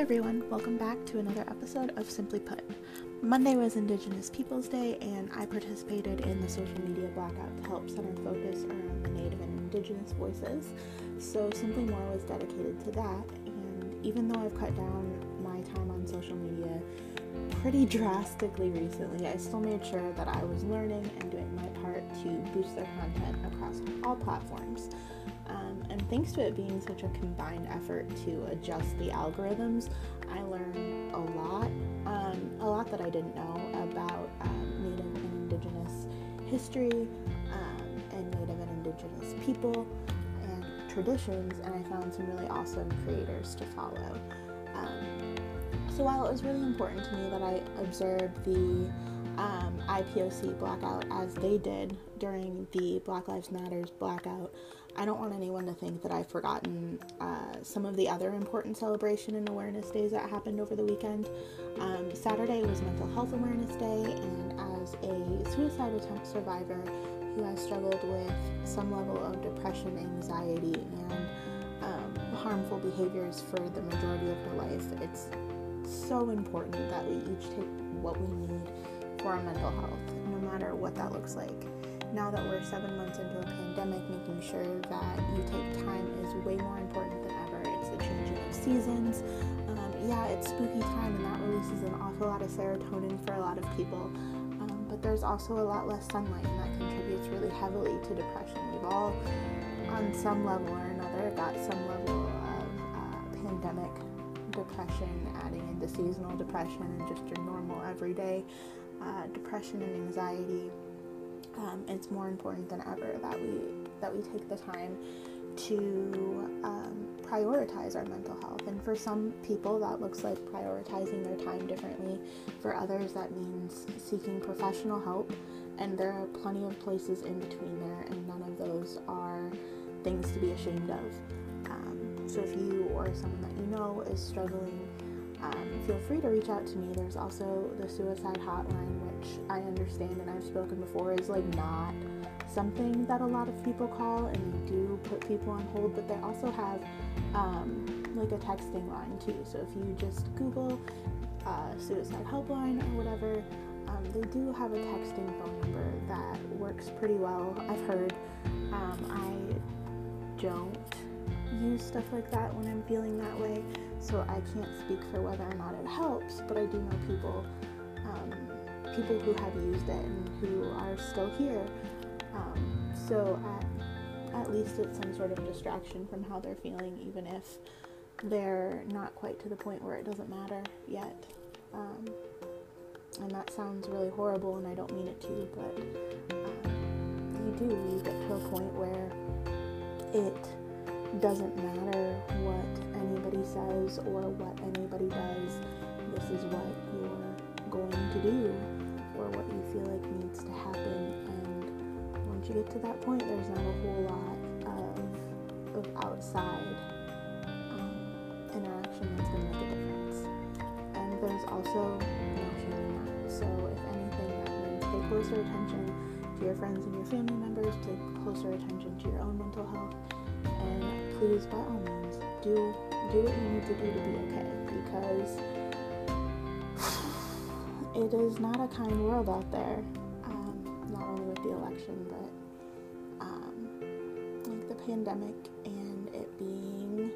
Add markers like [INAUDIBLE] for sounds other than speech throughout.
everyone, welcome back to another episode of Simply Put. Monday was Indigenous Peoples Day, and I participated in the social media blackout to help center focus around the Native and Indigenous voices. So, Simply More was dedicated to that, and even though I've cut down my time on social media pretty drastically recently, I still made sure that I was learning and doing my part to boost their content across all platforms. And thanks to it being such a combined effort to adjust the algorithms, I learned a lot, um, a lot that I didn't know about um, Native and Indigenous history um, and Native and Indigenous people and traditions, and I found some really awesome creators to follow. Um, so while it was really important to me that I observed the um, IPOC blackout as they did during the Black Lives Matters blackout, I don't want anyone to think that I've forgotten uh, some of the other important celebration and awareness days that happened over the weekend. Um, Saturday was Mental Health Awareness Day, and as a suicide attempt survivor who has struggled with some level of depression, anxiety, and um, harmful behaviors for the majority of her life, it's so important that we each take what we need for our mental health, no matter what that looks like now that we're seven months into a pandemic, making sure that you take time is way more important than ever. It's the changing of seasons. Um, yeah, it's spooky time, and that releases an awful lot of serotonin for a lot of people. Um, but there's also a lot less sunlight, and that contributes really heavily to depression. We've all, on some level or another, got some level of uh, pandemic depression, adding in the seasonal depression and just your normal everyday uh, depression and anxiety um, it's more important than ever that we that we take the time to um, prioritize our mental health. And for some people, that looks like prioritizing their time differently. For others, that means seeking professional help. And there are plenty of places in between there, and none of those are things to be ashamed of. Um, so if you or someone that you know is struggling, um, feel free to reach out to me. There's also the suicide hotline, I understand and I've spoken before is like not something that a lot of people call, and they do put people on hold, but they also have um, like a texting line too. So if you just Google uh, suicide helpline or whatever, um, they do have a texting phone number that works pretty well. I've heard. Um, I don't use stuff like that when I'm feeling that way, so I can't speak for whether or not it helps, but I do know people um, people who have used it and who are still here. Um, so at, at least it's some sort of distraction from how they're feeling, even if they're not quite to the point where it doesn't matter yet. Um, and that sounds really horrible, and I don't mean it to, but um, you do. You get to a point where it doesn't matter what anybody says or what anybody does. This is what you're going to do what you feel like needs to happen. And once you get to that point, there's not a whole lot of, of outside um, interaction that's going to make a difference. And there's also no shame that. So, if anything, that means pay closer attention to your friends and your family members, pay closer attention to your own mental health, and please, by all means, do do what you need to do to be okay because it is not a kind world out there. Um, not only with the election, but um, like the pandemic and it being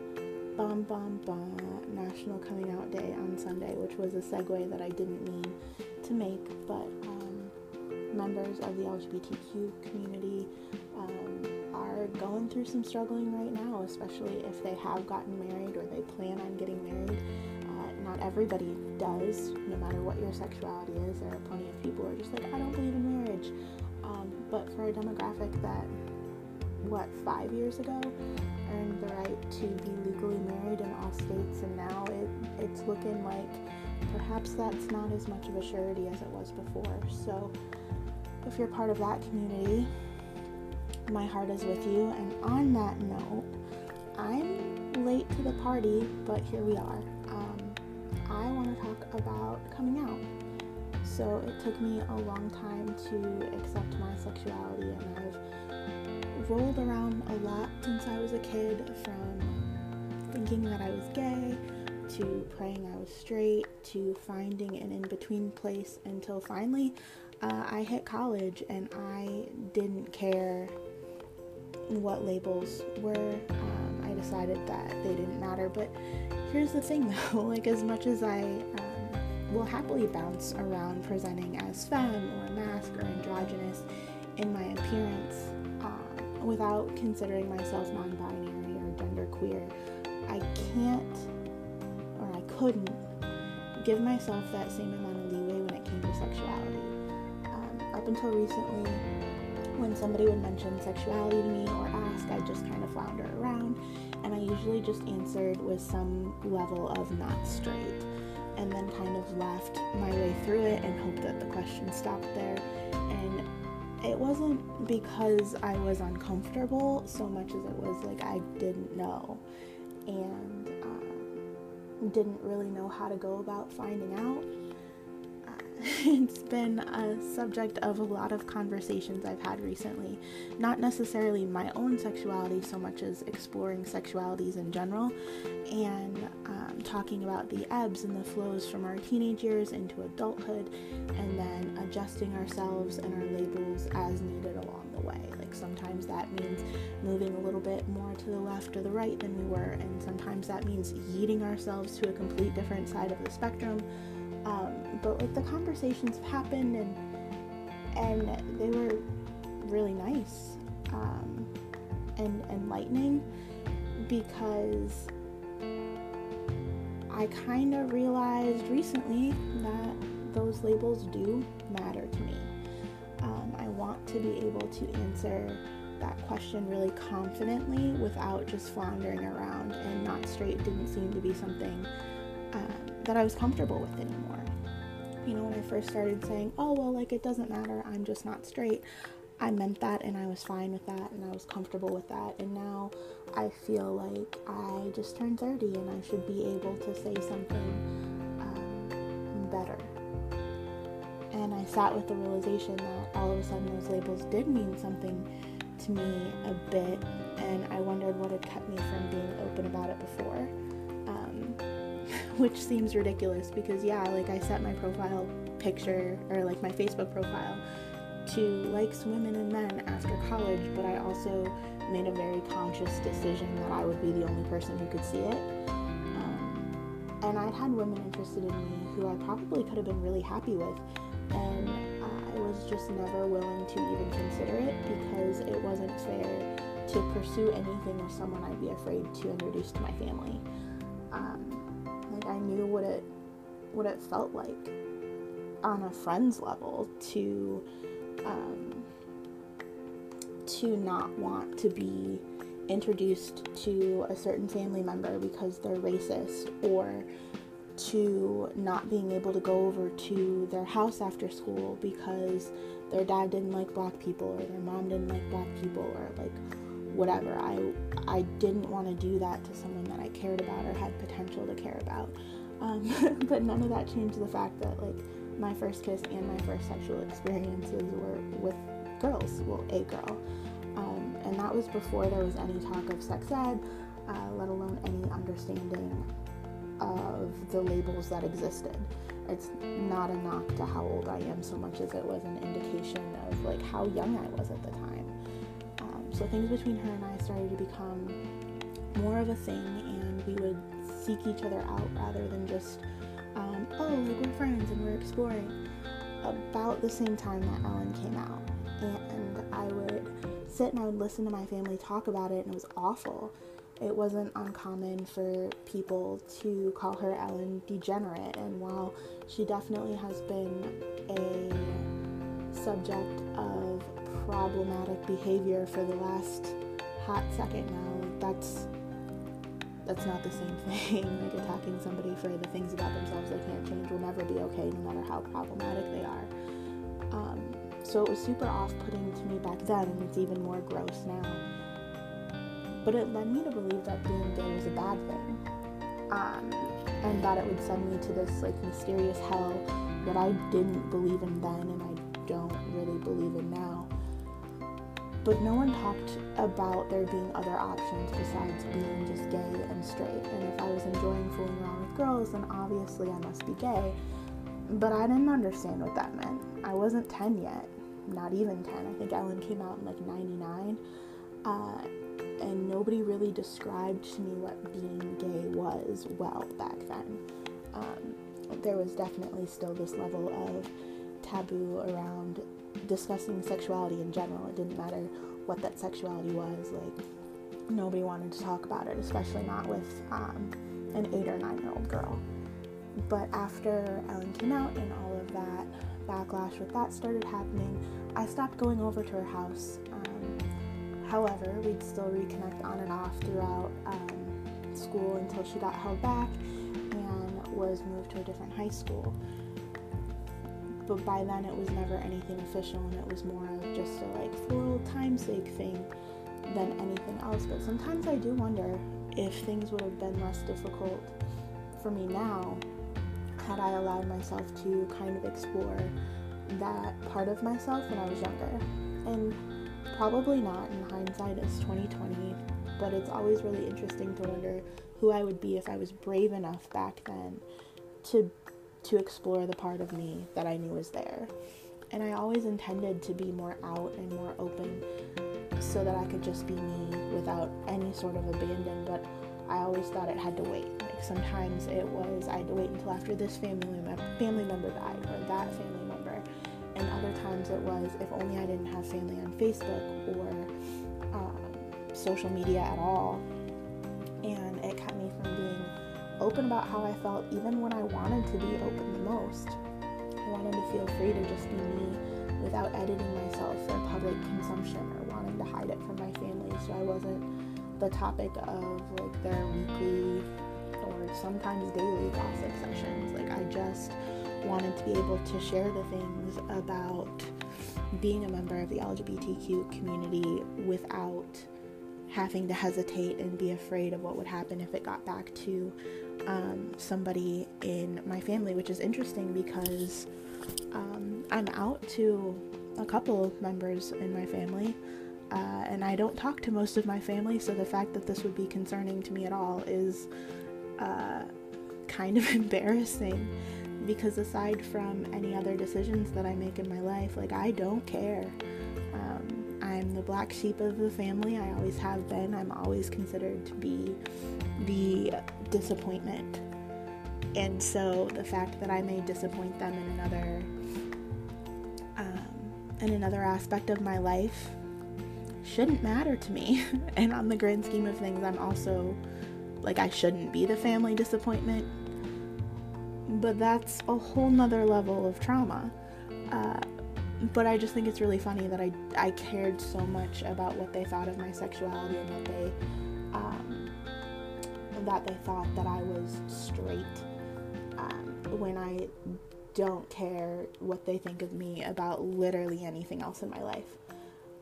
bomb bomb bomb National Coming Out Day on Sunday, which was a segue that I didn't mean to make, but um, members of the LGBTQ community um, are going through some struggling right now, especially if they have gotten married or they plan on getting married not everybody does, no matter what your sexuality is. There are plenty of people who are just like, I don't believe in marriage. Um, but for a demographic that, what, five years ago, earned the right to be legally married in all states, and now it, it's looking like perhaps that's not as much of a surety as it was before. So, if you're part of that community, my heart is with you. And on that note, I'm late to the party, but here we are. Want to talk about coming out. So it took me a long time to accept my sexuality, and I've rolled around a lot since I was a kid from thinking that I was gay, to praying I was straight to finding an in between place until finally uh, I hit college and I didn't care what labels were. Um, I decided that they didn't matter. But here's the thing [LAUGHS] though like, as much as I um, will happily bounce around presenting as femme or masc or androgynous in my appearance um, without considering myself non binary or genderqueer, I can't or I couldn't give myself that same amount of leeway when it came to sexuality. Um, up until recently, when somebody would mention sexuality to me or ask, I'd just kind of flounder around, and I usually just answered with some level of not straight, and then kind of left my way through it and hoped that the question stopped there. And it wasn't because I was uncomfortable so much as it was like I didn't know. And um, didn't really know how to go about finding out [LAUGHS] it's been a subject of a lot of conversations I've had recently. Not necessarily my own sexuality so much as exploring sexualities in general and um, talking about the ebbs and the flows from our teenage years into adulthood and then adjusting ourselves and our labels as needed along the way. Like sometimes that means moving a little bit more to the left or the right than we were, and sometimes that means yeeting ourselves to a complete different side of the spectrum um, but like the conversations happened and and they were really nice um, and enlightening because I kind of realized recently that those labels do matter to me. Um, I want to be able to answer that question really confidently without just floundering around, and not straight didn't seem to be something um, that I was comfortable with anymore you know, when I first started saying, oh, well, like it doesn't matter, I'm just not straight, I meant that and I was fine with that and I was comfortable with that. And now I feel like I just turned 30 and I should be able to say something um, better. And I sat with the realization that all of a sudden those labels did mean something to me a bit, and I wondered what had kept me from being open about it before. [LAUGHS] Which seems ridiculous because yeah, like I set my profile picture or like my Facebook profile to likes women and men after college, but I also made a very conscious decision that I would be the only person who could see it. Um, and I'd had women interested in me who I probably could have been really happy with, and I was just never willing to even consider it because it wasn't fair to pursue anything with someone I'd be afraid to introduce to my family. Um, knew what it what it felt like on a friend's level to um, to not want to be introduced to a certain family member because they're racist or to not being able to go over to their house after school because their dad didn't like black people or their mom didn't like black people or like whatever. I I didn't want to do that to someone that I cared about or had potential to care about. Um, [LAUGHS] but none of that changed the fact that like my first kiss and my first sexual experiences were with girls, well, a girl. Um, and that was before there was any talk of sex ed, uh, let alone any understanding of the labels that existed. It's not a knock to how old I am so much as it was an indication of like how young I was at the time. So things between her and I started to become more of a thing, and we would seek each other out rather than just, um, oh, like we're friends and we're exploring. About the same time that Ellen came out, and I would sit and I would listen to my family talk about it, and it was awful. It wasn't uncommon for people to call her Ellen degenerate, and while she definitely has been a subject of problematic behavior for the last hot second now, that's that's not the same [LAUGHS] thing. like attacking somebody for the things about themselves they can't change will never be okay, no matter how problematic they are. Um, so it was super off-putting to me back then, and it's even more gross now. But it led me to believe that being gay was a bad thing, um, and that it would send me to this like mysterious hell that I didn't believe in then, and I don't really believe in now. but no one talked about there being other options besides being just gay and straight. And if I was enjoying fooling around with girls, then obviously I must be gay. But I didn't understand what that meant. I wasn't 10 yet, not even 10. I think Ellen came out in like 99. Uh, and nobody really described to me what being gay was well back then. Um, there was definitely still this level of taboo around discussing sexuality in general. It didn't matter what that sexuality was. Like nobody wanted to talk about it, especially not with um, an eight or nine year old girl. But after Ellen came out and all of that backlash with that started happening, I stopped going over to her house. Um, however, we'd still reconnect on and off throughout um, school until she got held back and was moved to a different high school but by then it was never anything official and it was more of just a like for old time's sake thing than anything else. But sometimes I do wonder if things would have been less difficult for me now had I allowed myself to kind of explore that part of myself when I was younger. And probably not in hindsight it's 2020, but it's always really interesting to wonder who I would be if I was brave enough back then to to explore the part of me that I knew was there. And I always intended to be more out and more open so that I could just be me without any sort of abandon, but I always thought it had to wait. Like sometimes it was I had to wait until after this family mem- family member died or that family member, and other times it was if only I didn't have family on Facebook or um, social media at all, and it kept me from being open about how I felt even when I wanted to be open the most. I wanted to feel free to just be me without editing myself for public consumption or wanting to hide it from my family so I wasn't the topic of like their weekly or sometimes daily gossip sessions. Like I just wanted to be able to share the things about being a member of the LGBTQ community without having to hesitate and be afraid of what would happen if it got back to um, somebody in my family, which is interesting because um, I'm out to a couple members in my family. Uh, and I don't talk to most of my family, so the fact that this would be concerning to me at all is uh, kind of [LAUGHS] embarrassing because aside from any other decisions that I make in my life, like I don't care. I'm the black sheep of the family. I always have been. I'm always considered to be the disappointment. And so the fact that I may disappoint them in another um, in another aspect of my life shouldn't matter to me. [LAUGHS] and on the grand scheme of things, I'm also like I shouldn't be the family disappointment. But that's a whole nother level of trauma. Uh, but I just think it's really funny that I, I cared so much about what they thought of my sexuality and that they um, that they thought that I was straight um, when I don't care what they think of me about literally anything else in my life. [LAUGHS]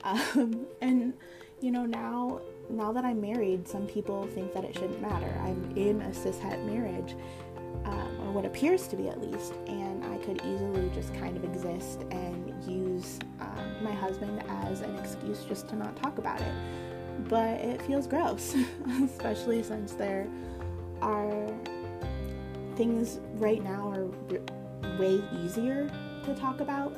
Um, and you know now now that I'm married, some people think that it shouldn't matter. I'm in a cishet marriage, um, or what appears to be at least, and I could easily just kind of exist and use um, my husband as an excuse just to not talk about it but it feels gross, [LAUGHS] especially since there are things right now are way easier to talk about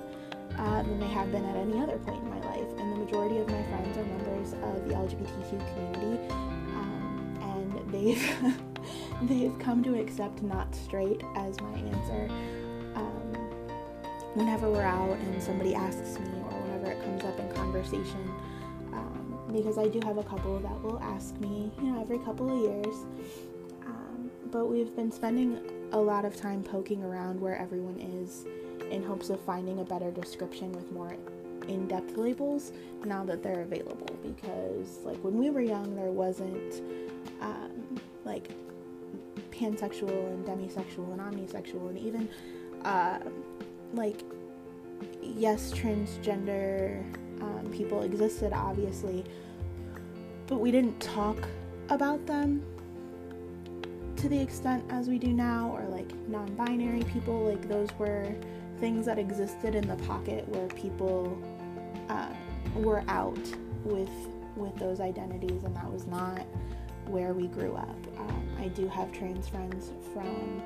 uh, than they have been at any other point in my life. And the majority of my friends are members of the LGBTQ community, um, and they've [LAUGHS] they've come to accept not straight as my answer. Um, whenever we're out and somebody asks me, or whenever it comes up in conversation because I do have a couple that will ask me, you know, every couple of years. Um, but we've been spending a lot of time poking around where everyone is in hopes of finding a better description with more in depth labels now that they're available. Because, like, when we were young, there wasn't, um, like, pansexual and demisexual and omnisexual and even, uh, like, yes, transgender um, people existed, obviously, but we didn't talk about them to the extent as we do now, or like non binary people, like those were things that existed in the pocket where people uh, were out with with those identities, and that was not where we grew up. Um, I do have trans friends from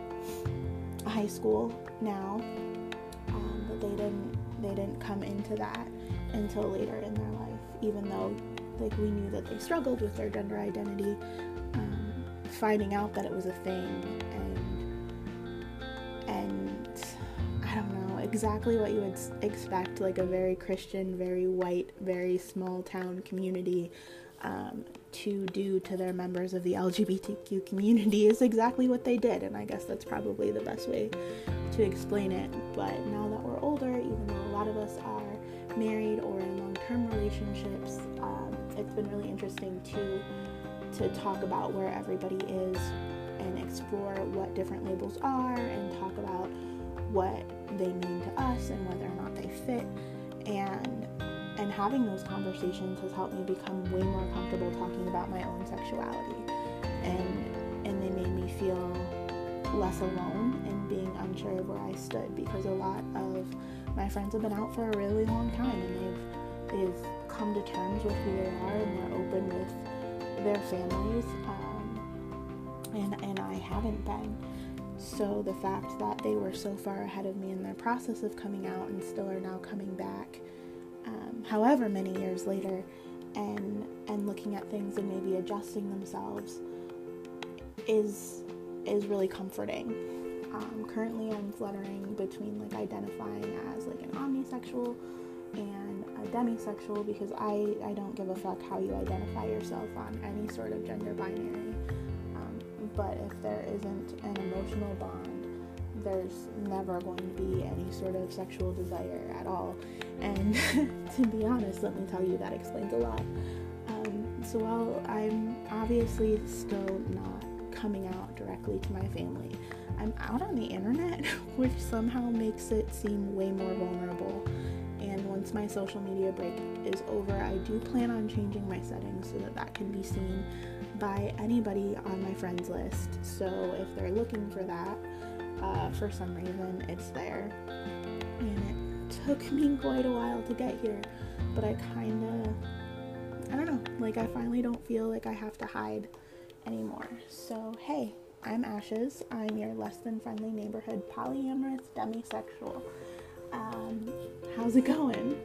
high school now, um, but they didn't they didn't come into that until later in their life. Even though like we knew that they struggled with their gender identity, um, finding out that it was a thing and and I don't know exactly what you would expect like a very Christian, very white, very small town community um, to do to their members of the LGBTQ community is exactly what they did, and I guess that's probably the best way to explain it. But now that we're older, even though a lot of us are married or in long-term relationships, um, it's been really interesting to to talk about where everybody is and explore what different labels are and talk about what they mean to us and whether or not they fit and and having those conversations has helped me become way more comfortable talking about my own sexuality. And and they made me feel less alone in being unsure of where I stood because a lot of my friends have been out for a really long time and they've they've come to terms with who they are and they're open with their families um, and and I haven't been. So the fact that they were so far ahead of me in their process of coming out and still are now coming back however many years later and and looking at things and maybe adjusting themselves is is really comforting. Um, currently, I'm fluttering between like identifying as like an omnisexual and a demisexual because I I don't give a fuck how you identify yourself on any sort of gender binary. Um, but if there isn't an emotional bond there's never going to be any sort of sexual desire at all. And [LAUGHS] to be honest, let me tell you, that explains a lot. Um, so while I'm obviously still not coming out directly to my family, I'm out on the internet, [LAUGHS] which somehow makes it seem way more vulnerable. And once my social media break is over, I do plan on changing my settings so that that can be seen by anybody on my friends list. So if they're looking for that, uh, for some reason it's there. Took me quite a while to get here, but I kind of, I don't know, like I finally don't feel like I have to hide anymore. So, hey, I'm Ashes. I'm your less than friendly neighborhood polyamorous demisexual. Um, how's it going?